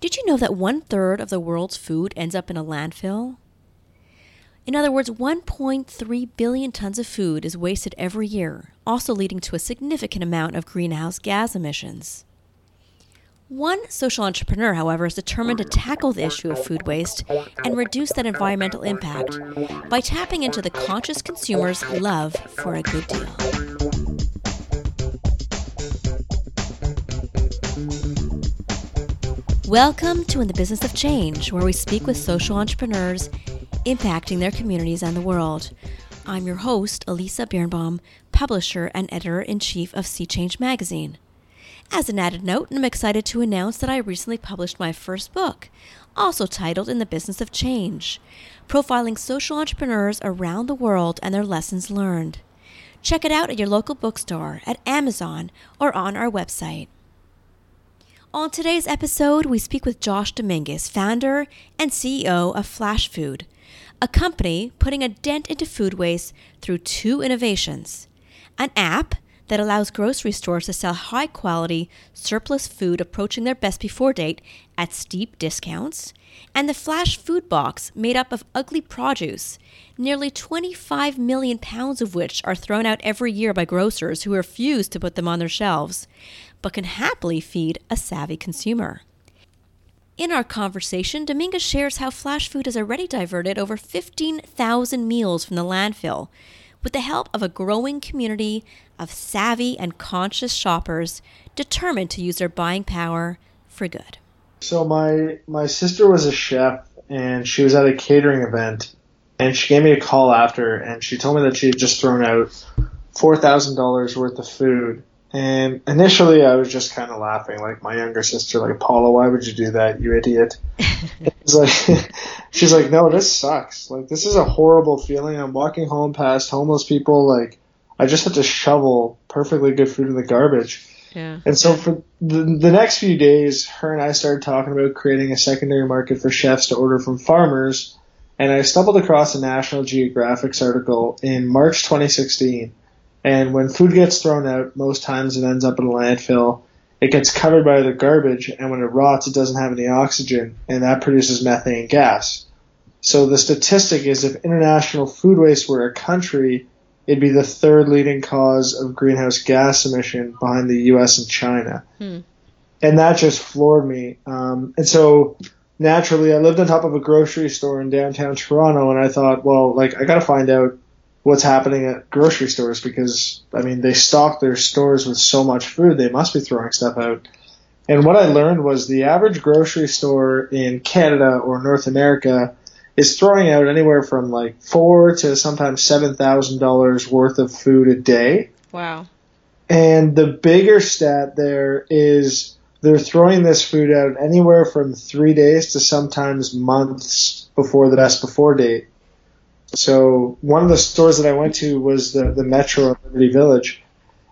Did you know that one third of the world's food ends up in a landfill? In other words, 1.3 billion tons of food is wasted every year, also leading to a significant amount of greenhouse gas emissions. One social entrepreneur, however, is determined to tackle the issue of food waste and reduce that environmental impact by tapping into the conscious consumer's love for a good deal. Welcome to In the Business of Change, where we speak with social entrepreneurs impacting their communities and the world. I'm your host, Elisa Birnbaum, publisher and editor in chief of SEE Change magazine. As an added note, I'm excited to announce that I recently published my first book, also titled In the Business of Change, profiling social entrepreneurs around the world and their lessons learned. Check it out at your local bookstore, at Amazon, or on our website. On today's episode, we speak with Josh Domingues, founder and CEO of Flash Food, a company putting a dent into food waste through two innovations an app that allows grocery stores to sell high quality, surplus food approaching their best before date at steep discounts, and the Flash Food Box made up of ugly produce, nearly 25 million pounds of which are thrown out every year by grocers who refuse to put them on their shelves, but can happily feed a savvy consumer. In our conversation, Domingues shares how Flash Food has already diverted over 15,000 meals from the landfill with the help of a growing community of savvy and conscious shoppers determined to use their buying power for good. So my my sister was a chef and she was at a catering event and she gave me a call after and she told me that she had just thrown out four thousand dollars worth of food and initially I was just kind of laughing like my younger sister like Paula why would you do that you idiot it's like she's like no this sucks like this is a horrible feeling I'm walking home past homeless people like I just had to shovel perfectly good food in the garbage. Yeah. And so for the, the next few days, her and I started talking about creating a secondary market for chefs to order from farmers. And I stumbled across a National Geographic's article in March 2016. And when food gets thrown out, most times it ends up in a landfill. It gets covered by the garbage, and when it rots, it doesn't have any oxygen, and that produces methane gas. So the statistic is if international food waste were a country, it'd be the third leading cause of greenhouse gas emission behind the U.S. and China. Hmm. And that just floored me. Um, and so naturally, I lived on top of a grocery store in downtown Toronto, and I thought, well, like I got to find out what's happening at grocery stores because I mean they stock their stores with so much food, they must be throwing stuff out. And what I learned was the average grocery store in Canada or North America is throwing out anywhere from like four to sometimes seven thousand dollars worth of food a day. Wow. And the bigger stat there is they're throwing this food out anywhere from three days to sometimes months before the best before date. So one of the stores that I went to was the, the Metro Liberty Village,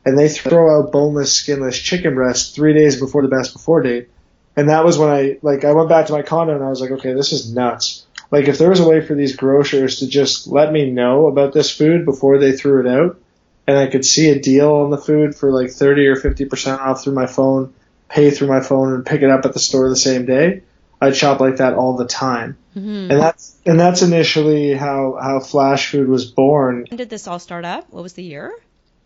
and they throw out boneless, skinless chicken breasts three days before the best before date. And that was when I like I went back to my condo and I was like, okay, this is nuts. Like if there was a way for these grocers to just let me know about this food before they threw it out, and I could see a deal on the food for like thirty or fifty percent off through my phone, pay through my phone, and pick it up at the store the same day, I'd shop like that all the time. Mm-hmm. And that's and that's initially how how Flash Food was born. When did this all start up? What was the year?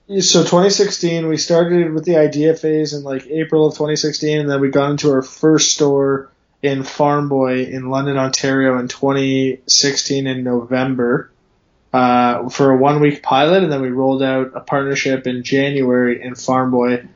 So 2016, we started with the idea phase in like April of 2016, and then we got into our first store in Farm Boy in London, Ontario in 2016 in November uh, for a one week pilot, and then we rolled out a partnership in January in Farm Boy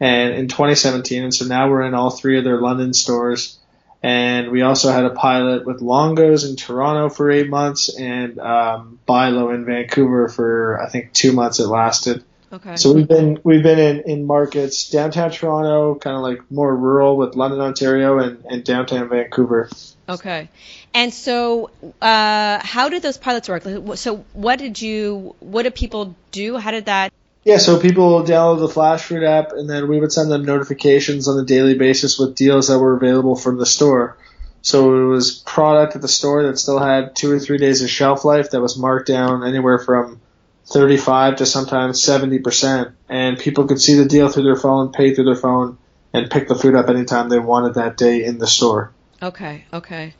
and in 2017, and so now we're in all three of their London stores. And we also had a pilot with Longo's in Toronto for eight months and um, Buy-Low in Vancouver for I think two months it lasted. Okay. So we've been we've been in, in markets downtown Toronto, kind of like more rural with London, Ontario, and, and downtown Vancouver. Okay. And so, uh, how did those pilots work? So, what did you? What did people do? How did that? Yeah, so people download the Flash Food app, and then we would send them notifications on a daily basis with deals that were available from the store. So it was product at the store that still had two or three days of shelf life that was marked down anywhere from 35 to sometimes 70%. And people could see the deal through their phone, pay through their phone, and pick the food up anytime they wanted that day in the store. Okay, okay.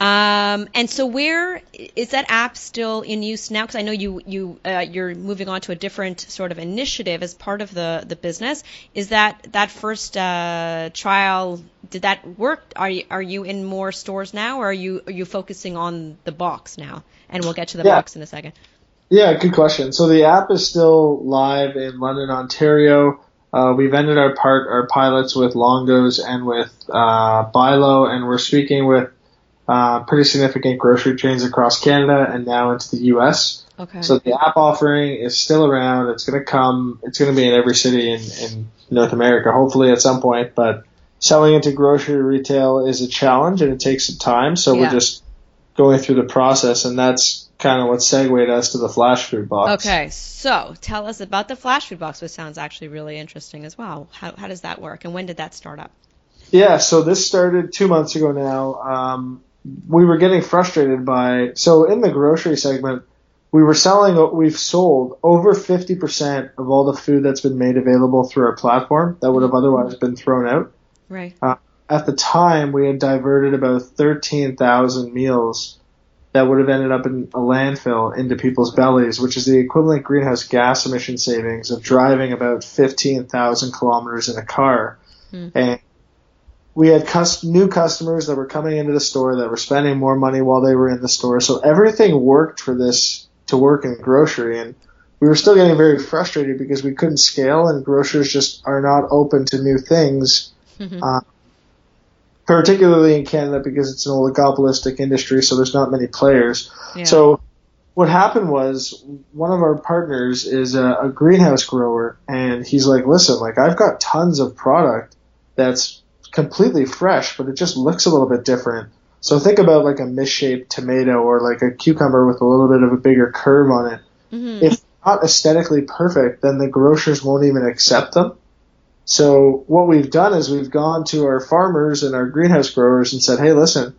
Um, and so, where is that app still in use now? Because I know you you uh, you're moving on to a different sort of initiative as part of the the business. Is that that first uh, trial? Did that work? Are you are you in more stores now, or are you are you focusing on the box now? And we'll get to the yeah. box in a second. Yeah, good question. So the app is still live in London, Ontario. Uh, we've ended our part our pilots with Longo's and with uh, Buy-Low, and we're speaking with uh, pretty significant grocery chains across Canada and now into the U.S. Okay. So the app offering is still around. It's going to come. It's going to be in every city in, in North America, hopefully at some point. But selling into grocery retail is a challenge and it takes some time. So yeah. we're just going through the process, and that's kind of what segued us to the flash food box. Okay, so tell us about the flash food box, which sounds actually really interesting as well. How, how does that work, and when did that start up? Yeah, so this started two months ago now. Um, we were getting frustrated by so in the grocery segment we were selling we've sold over 50% of all the food that's been made available through our platform that would have otherwise been thrown out. Right. Uh, at the time we had diverted about 13,000 meals that would have ended up in a landfill into people's bellies which is the equivalent greenhouse gas emission savings of driving about 15,000 kilometers in a car. Mm. and we had cus- new customers that were coming into the store that were spending more money while they were in the store. So everything worked for this to work in grocery. And we were still getting very frustrated because we couldn't scale and grocers just are not open to new things. Mm-hmm. Uh, particularly in Canada because it's an oligopolistic industry, so there's not many players. Yeah. So what happened was one of our partners is a, a greenhouse grower, and he's like, "Listen, like I've got tons of product that's completely fresh, but it just looks a little bit different. So think about like a misshaped tomato or like a cucumber with a little bit of a bigger curve on it. Mm-hmm. If not aesthetically perfect, then the grocers won't even accept them. So what we've done is we've gone to our farmers and our greenhouse growers and said, hey, listen,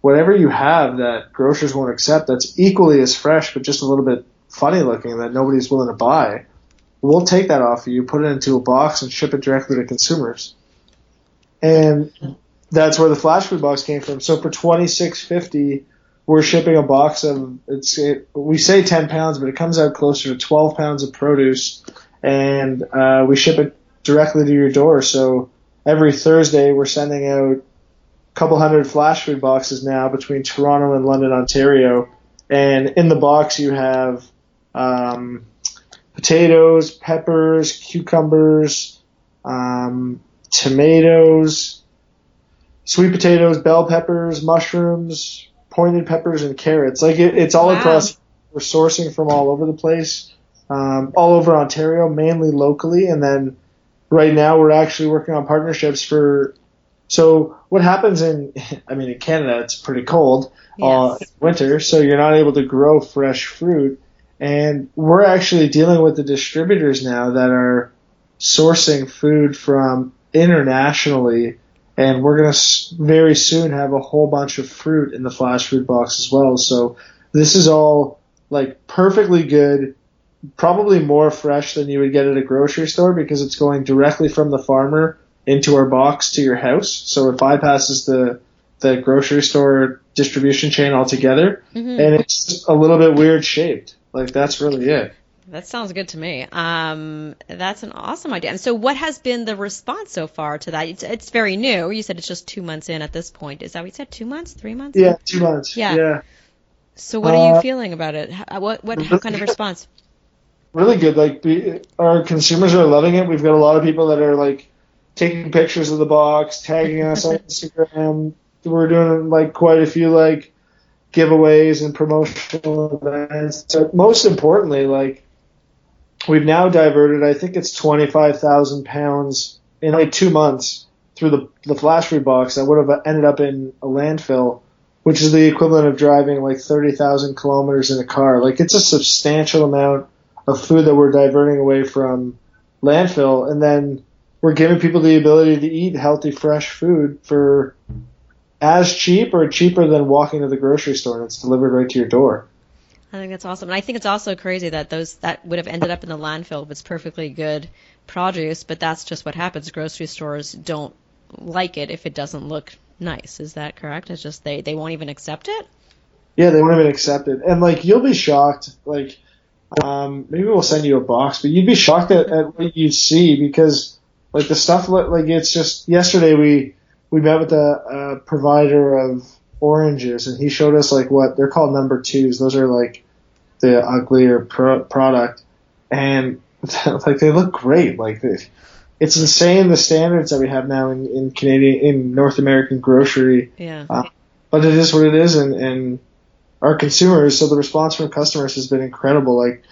whatever you have that grocers won't accept that's equally as fresh but just a little bit funny looking that nobody's willing to buy, we'll take that off of you, put it into a box, and ship it directly to consumers and that's where the flash food box came from. So for twenty six fifty, we're shipping a box of it's it, we say ten pounds, but it comes out closer to twelve pounds of produce, and uh, we ship it directly to your door. So every Thursday, we're sending out a couple hundred flash food boxes now between Toronto and London, Ontario, and in the box you have um, potatoes, peppers, cucumbers. Um, tomatoes, sweet potatoes, bell peppers, mushrooms, pointed peppers, and carrots. Like it, it's all wow. across. We're sourcing from all over the place, um, all over Ontario, mainly locally, and then right now we're actually working on partnerships for. So what happens in, I mean, in Canada it's pretty cold uh, yes. uh, winter, so you're not able to grow fresh fruit, and we're actually dealing with the distributors now that are sourcing food from internationally, and we're going to very soon have a whole bunch of fruit in the flash food box as well. So this is all like perfectly good, probably more fresh than you would get at a grocery store because it's going directly from the farmer into our box to your house. So it bypasses the the grocery store distribution chain altogether, mm-hmm. and it's a little bit weird shaped. Like that's really it. That sounds good to me. Um, that's an awesome idea. And so, what has been the response so far to that? It's, it's very new. You said it's just two months in at this point. Is that what you said? Two months? Three months? Yeah, two months. Yeah. yeah. So, what are you uh, feeling about it? What what how kind of response? Really good. Like our consumers are loving it. We've got a lot of people that are like taking pictures of the box, tagging us on Instagram. We're doing like quite a few like giveaways and promotional events. So most importantly, like we've now diverted, I think it's 25,000 pounds in like two months through the, the flash food box that would have ended up in a landfill, which is the equivalent of driving like 30,000 kilometers in a car. Like it's a substantial amount of food that we're diverting away from landfill. And then we're giving people the ability to eat healthy, fresh food for as cheap or cheaper than walking to the grocery store and it's delivered right to your door. I think that's awesome. And I think it's also crazy that those that would have ended up in the landfill if it's perfectly good produce, but that's just what happens. Grocery stores don't like it if it doesn't look nice. Is that correct? It's just they they won't even accept it. Yeah, they won't even accept it, and like you'll be shocked. Like, um, maybe we'll send you a box, but you'd be shocked at, at what you see because like the stuff like it's just yesterday we we met with a, a provider of oranges and he showed us like what they're called number twos. Those are like the uglier pro- product, and like they look great. Like it's insane the standards that we have now in, in Canadian in North American grocery. Yeah. Uh, but it is what it is, and and our consumers. So the response from customers has been incredible. Like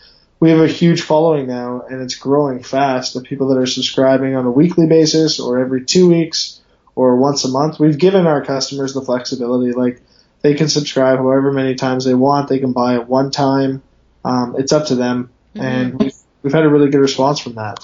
we have a huge following now, and it's growing fast. The people that are subscribing on a weekly basis or every two weeks or once a month, we've given our customers the flexibility. Like they can subscribe however many times they want. They can buy it one time. Um, it's up to them, mm-hmm. and we've, we've had a really good response from that.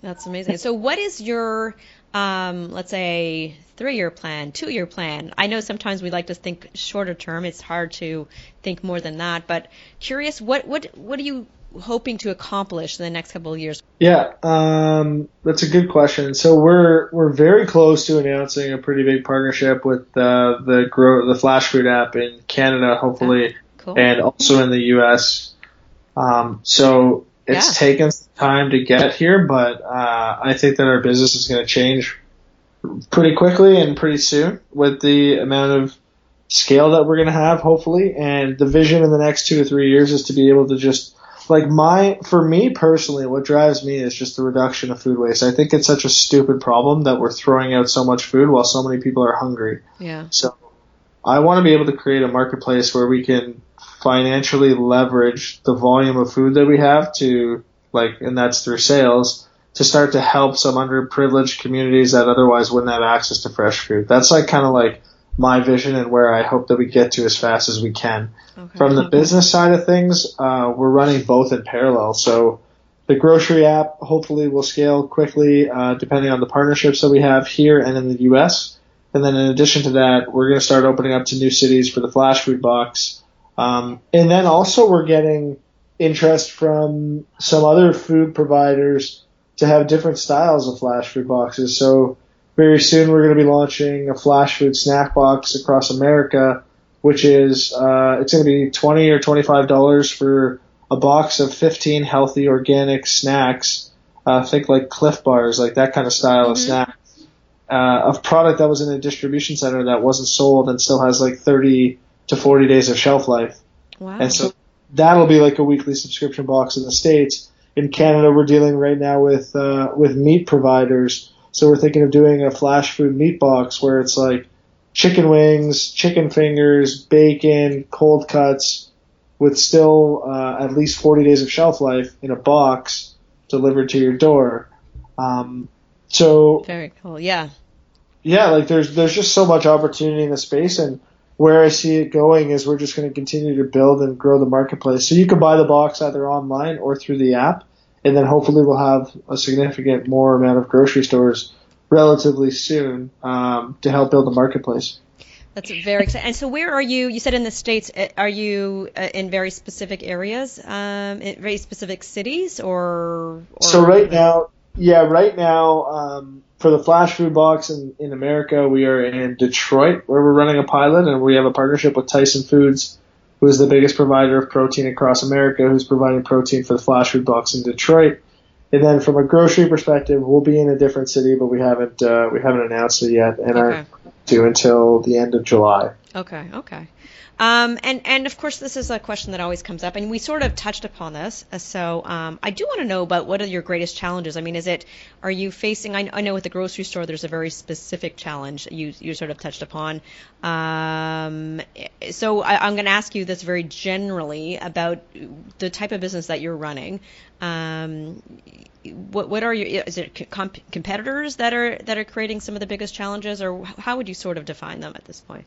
That's amazing. So, what is your, um, let's say, three-year plan, two-year plan? I know sometimes we like to think shorter term. It's hard to think more than that. But curious, what what what are you hoping to accomplish in the next couple of years? Yeah, um, that's a good question. So we're we're very close to announcing a pretty big partnership with uh, the grow the Flash Food app in Canada, hopefully, cool. and also in the U.S. Um, so it's yeah. taken some time to get here, but uh, I think that our business is going to change pretty quickly and pretty soon with the amount of scale that we're going to have, hopefully. And the vision in the next two to three years is to be able to just like my for me personally, what drives me is just the reduction of food waste. I think it's such a stupid problem that we're throwing out so much food while so many people are hungry. Yeah. So I want to be able to create a marketplace where we can financially leverage the volume of food that we have to like, and that's through sales to start to help some underprivileged communities that otherwise wouldn't have access to fresh food. That's like kind of like my vision and where I hope that we get to as fast as we can. Okay. From the business side of things, uh, we're running both in parallel. So the grocery app hopefully will scale quickly, uh, depending on the partnerships that we have here and in the U.S. And then in addition to that, we're going to start opening up to new cities for the flash food box. Um, and then also we're getting interest from some other food providers to have different styles of flash food boxes. So very soon we're going to be launching a flash food snack box across America, which is uh, it's going to be twenty or twenty five dollars for a box of fifteen healthy organic snacks. Uh, think like Clif bars, like that kind of style mm-hmm. of snack. Uh, of product that was in a distribution center that wasn't sold and still has like 30 to 40 days of shelf life. Wow. And so that'll be like a weekly subscription box in the states. In Canada, we're dealing right now with uh, with meat providers, so we're thinking of doing a flash food meat box where it's like chicken wings, chicken fingers, bacon, cold cuts, with still uh, at least 40 days of shelf life in a box delivered to your door. Um, so very cool, yeah. Yeah, like there's there's just so much opportunity in the space, and where I see it going is we're just going to continue to build and grow the marketplace. So you can buy the box either online or through the app, and then hopefully we'll have a significant more amount of grocery stores relatively soon um, to help build the marketplace. That's very exciting. And so, where are you? You said in the states. Uh, are you uh, in very specific areas, um, in very specific cities, or, or? So right now, yeah, right now, um, for the Flash Food Box in, in America, we are in Detroit, where we're running a pilot, and we have a partnership with Tyson Foods, who is the biggest provider of protein across America, who's providing protein for the Flash Food Box in Detroit. And then from a grocery perspective, we'll be in a different city, but we haven't uh, we haven't announced it yet, and okay. are due until the end of July. Okay, okay. Um, and and of course, this is a question that always comes up, and we sort of touched upon this. Uh, so um, I do want to know about what are your greatest challenges. I mean, is it are you facing? I, I know with the grocery store, there's a very specific challenge you you sort of touched upon. Um, so I, am going to ask you this very generally about the type of business that you're running. Um, what what are your is it comp- competitors that are that are creating some of the biggest challenges, or how would you sort of define them at this point?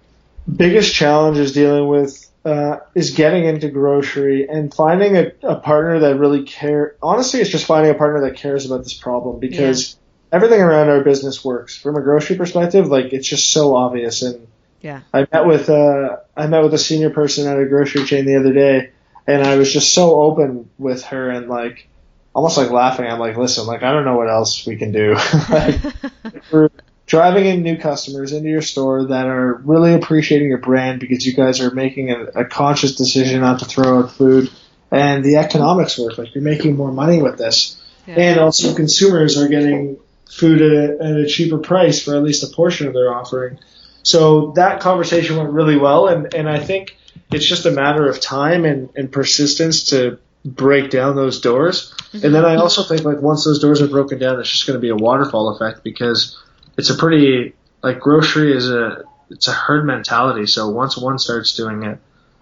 Biggest challenge is dealing with uh, is getting into grocery and finding a, a partner that really care. Honestly, it's just finding a partner that cares about this problem because yeah. everything around our business works. From a grocery perspective, like it's just so obvious. And yeah, I met with uh, I met with a senior person at a grocery chain the other day, and I was just so open with her and like almost like laughing. I'm like, listen, like I don't know what else we can do. like, we're driving in new customers into your store that are really appreciating your brand because you guys are making a, a conscious decision not to throw out food, and the economics work. Like you're making more money with this, yeah. and also consumers are getting food at a, at a cheaper price for at least a portion of their offering. So that conversation went really well, and, and I think it's just a matter of time and, and persistence to break down those doors. Mm-hmm. And then I also think like once those doors are broken down, it's just going to be a waterfall effect because it's a pretty like grocery is a it's a herd mentality. So once one starts doing it,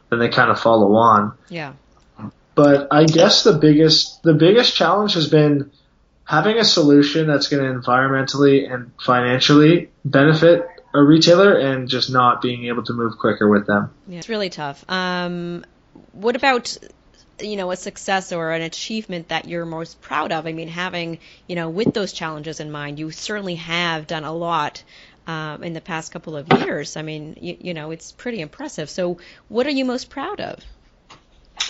then they kind of follow on. Yeah. But I guess the biggest the biggest challenge has been having a solution that's going to environmentally and financially benefit a retailer and just not being able to move quicker with them. Yeah, it's really tough. Um, what about you know a success or an achievement that you're most proud of? I mean, having you know with those challenges in mind, you certainly have done a lot. Um, in the past couple of years, I mean, you, you know, it's pretty impressive. So, what are you most proud of?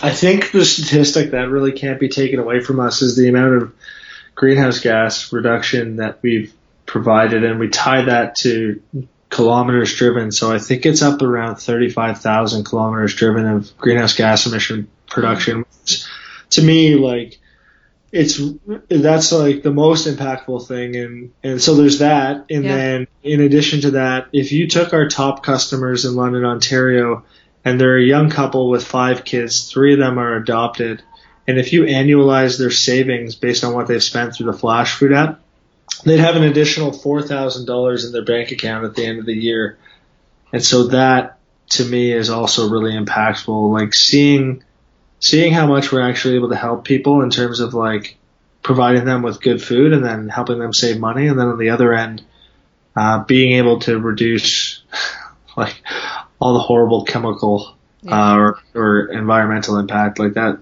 I think the statistic that really can't be taken away from us is the amount of greenhouse gas reduction that we've provided, and we tie that to kilometers driven. So I think it's up around 35,000 kilometers driven of greenhouse gas emission production. To me, like it's that's like the most impactful thing, and and so there's that, and yeah. then in addition to that, if you took our top customers in London, Ontario, and they're a young couple with five kids, three of them are adopted, and if you annualize their savings based on what they've spent through the Flash Food app, they'd have an additional four thousand dollars in their bank account at the end of the year, and so that to me is also really impactful. Like seeing seeing how much we're actually able to help people in terms of like providing them with good food and then helping them save money, and then on the other end, uh, being able to reduce like all the horrible chemical yeah. uh, or, or environmental impact like that.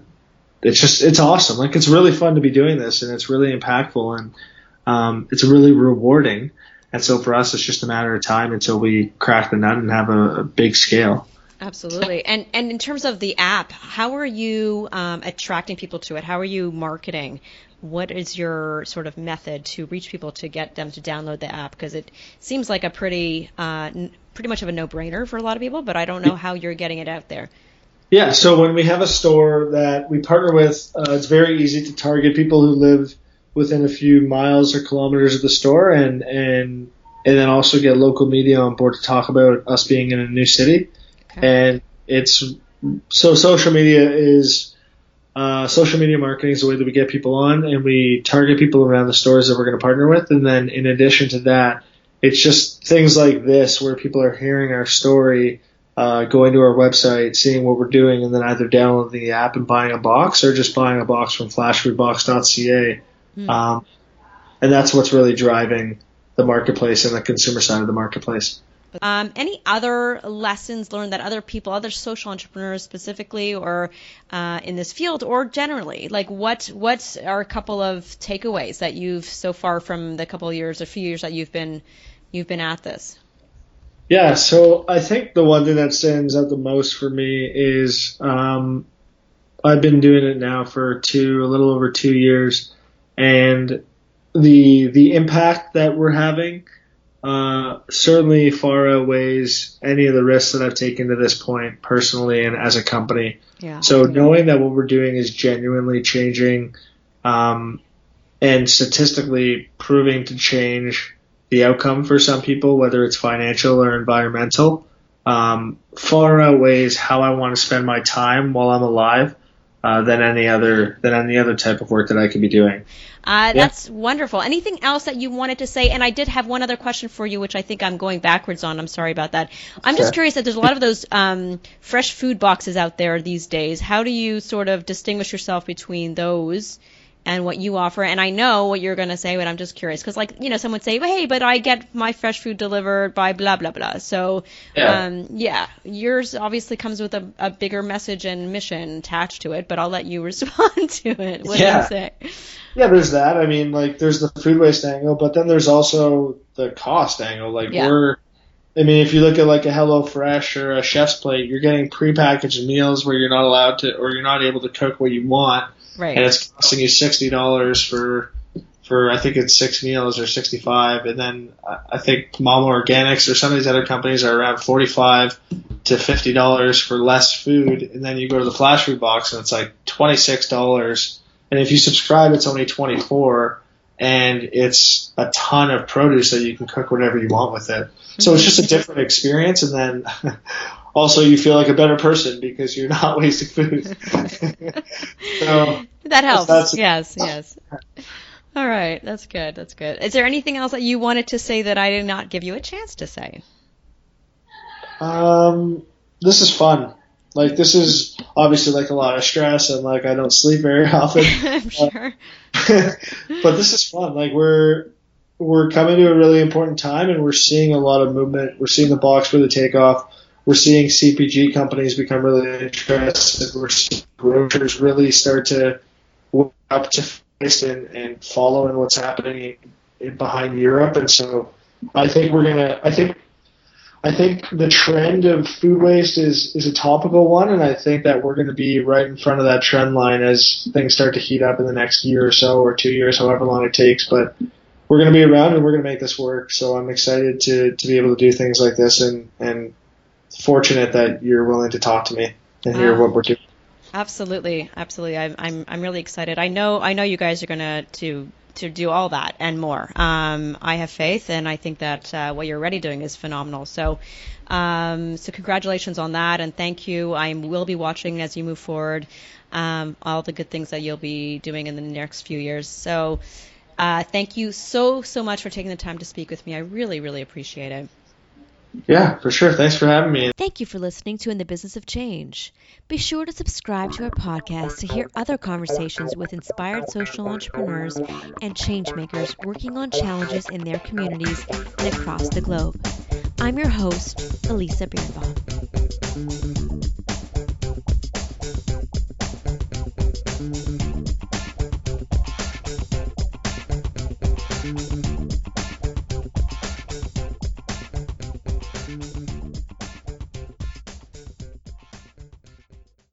It's just it's awesome. Like it's really fun to be doing this, and it's really impactful and um, it's really rewarding. And so for us, it's just a matter of time until we crack the nut and have a, a big scale. Absolutely. And and in terms of the app, how are you um, attracting people to it? How are you marketing? What is your sort of method to reach people to get them to download the app? Because it seems like a pretty uh, pretty much of a no-brainer for a lot of people, but I don't know how you're getting it out there. Yeah. So when we have a store that we partner with, uh, it's very easy to target people who live within a few miles or kilometers of the store, and and and then also get local media on board to talk about us being in a new city. Okay. And it's so social media is uh, social media marketing is the way that we get people on, and we target people around the stores that we're going to partner with. And then in addition to that, it's just things like this where people are hearing our story. Uh, going to our website, seeing what we're doing, and then either downloading the app and buying a box, or just buying a box from flashfoodbox.ca Mm. Um, and that's what's really driving the marketplace and the consumer side of the marketplace. Um, any other lessons learned that other people, other social entrepreneurs specifically, or uh, in this field, or generally, like what what are a couple of takeaways that you've so far from the couple of years or few years that you've been you've been at this? Yeah, so I think the one thing that stands out the most for me is um, I've been doing it now for two, a little over two years, and the the impact that we're having uh, certainly far outweighs any of the risks that I've taken to this point personally and as a company. Yeah. So knowing that what we're doing is genuinely changing um, and statistically proving to change the outcome for some people, whether it's financial or environmental, um, far outweighs how I want to spend my time while I'm alive uh, than any other than any other type of work that I could be doing. Uh, yeah. That's wonderful. Anything else that you wanted to say? And I did have one other question for you, which I think I'm going backwards on. I'm sorry about that. I'm just curious that there's a lot of those um, fresh food boxes out there these days. How do you sort of distinguish yourself between those? And what you offer. And I know what you're going to say, but I'm just curious because, like, you know, someone would say, "Hey, but I get my fresh food delivered by blah blah blah." So, yeah, um, yeah yours obviously comes with a, a, bigger message and mission attached to it. But I'll let you respond to it. What yeah. do you say? Yeah, there's that. I mean, like, there's the food waste angle, but then there's also the cost angle. Like, yeah. we're I mean, if you look at like a Hello Fresh or a Chef's Plate, you're getting prepackaged meals where you're not allowed to, or you're not able to cook what you want, Right. and it's costing you sixty dollars for for I think it's six meals or sixty five, and then I think Mama Organics or some of these other companies are around forty five to fifty dollars for less food, and then you go to the flash food box and it's like twenty six dollars, and if you subscribe, it's only twenty four, and it's a ton of produce that you can cook whatever you want with it. So it's mm-hmm. just a different experience, and then also you feel like a better person because you're not wasting food. so That helps. yes, yes. All right, that's good. That's good. Is there anything else that you wanted to say that I did not give you a chance to say? Um, this is fun. Like this is obviously like a lot of stress and like I don't sleep very often. I'm sure. but this is fun. Like we're we're coming to a really important time and we're seeing a lot of movement. We're seeing the box for the off. We're seeing CPG companies become really interested. We're seeing grocers really start to wake up to face and, and follow in what's happening in, behind Europe. And so I think we're gonna. I think I think the trend of food waste is is a topical one, and I think that we're going to be right in front of that trend line as things start to heat up in the next year or so, or two years, however long it takes. But we're going to be around, and we're going to make this work. So I'm excited to to be able to do things like this, and and fortunate that you're willing to talk to me and hear Wow. what we're doing. Absolutely, absolutely. I'm, I'm, I'm really excited. I know, I know you guys are gonna to to do all that and more. Um, I have faith, and I think that uh, what you're already doing is phenomenal. So, um, so congratulations on that, and thank you. I will be watching as you move forward. Um, all the good things that you'll be doing in the next few years. So, uh, thank you so so much for taking the time to speak with me. I really really appreciate it. Yeah, for sure. Thanks for having me. Thank you for listening to In the Business of Change. Be sure to subscribe to our podcast to hear other conversations with inspired social entrepreneurs and change makers working on challenges in their communities and across the globe. I'm your host, Elisa Birnbaum.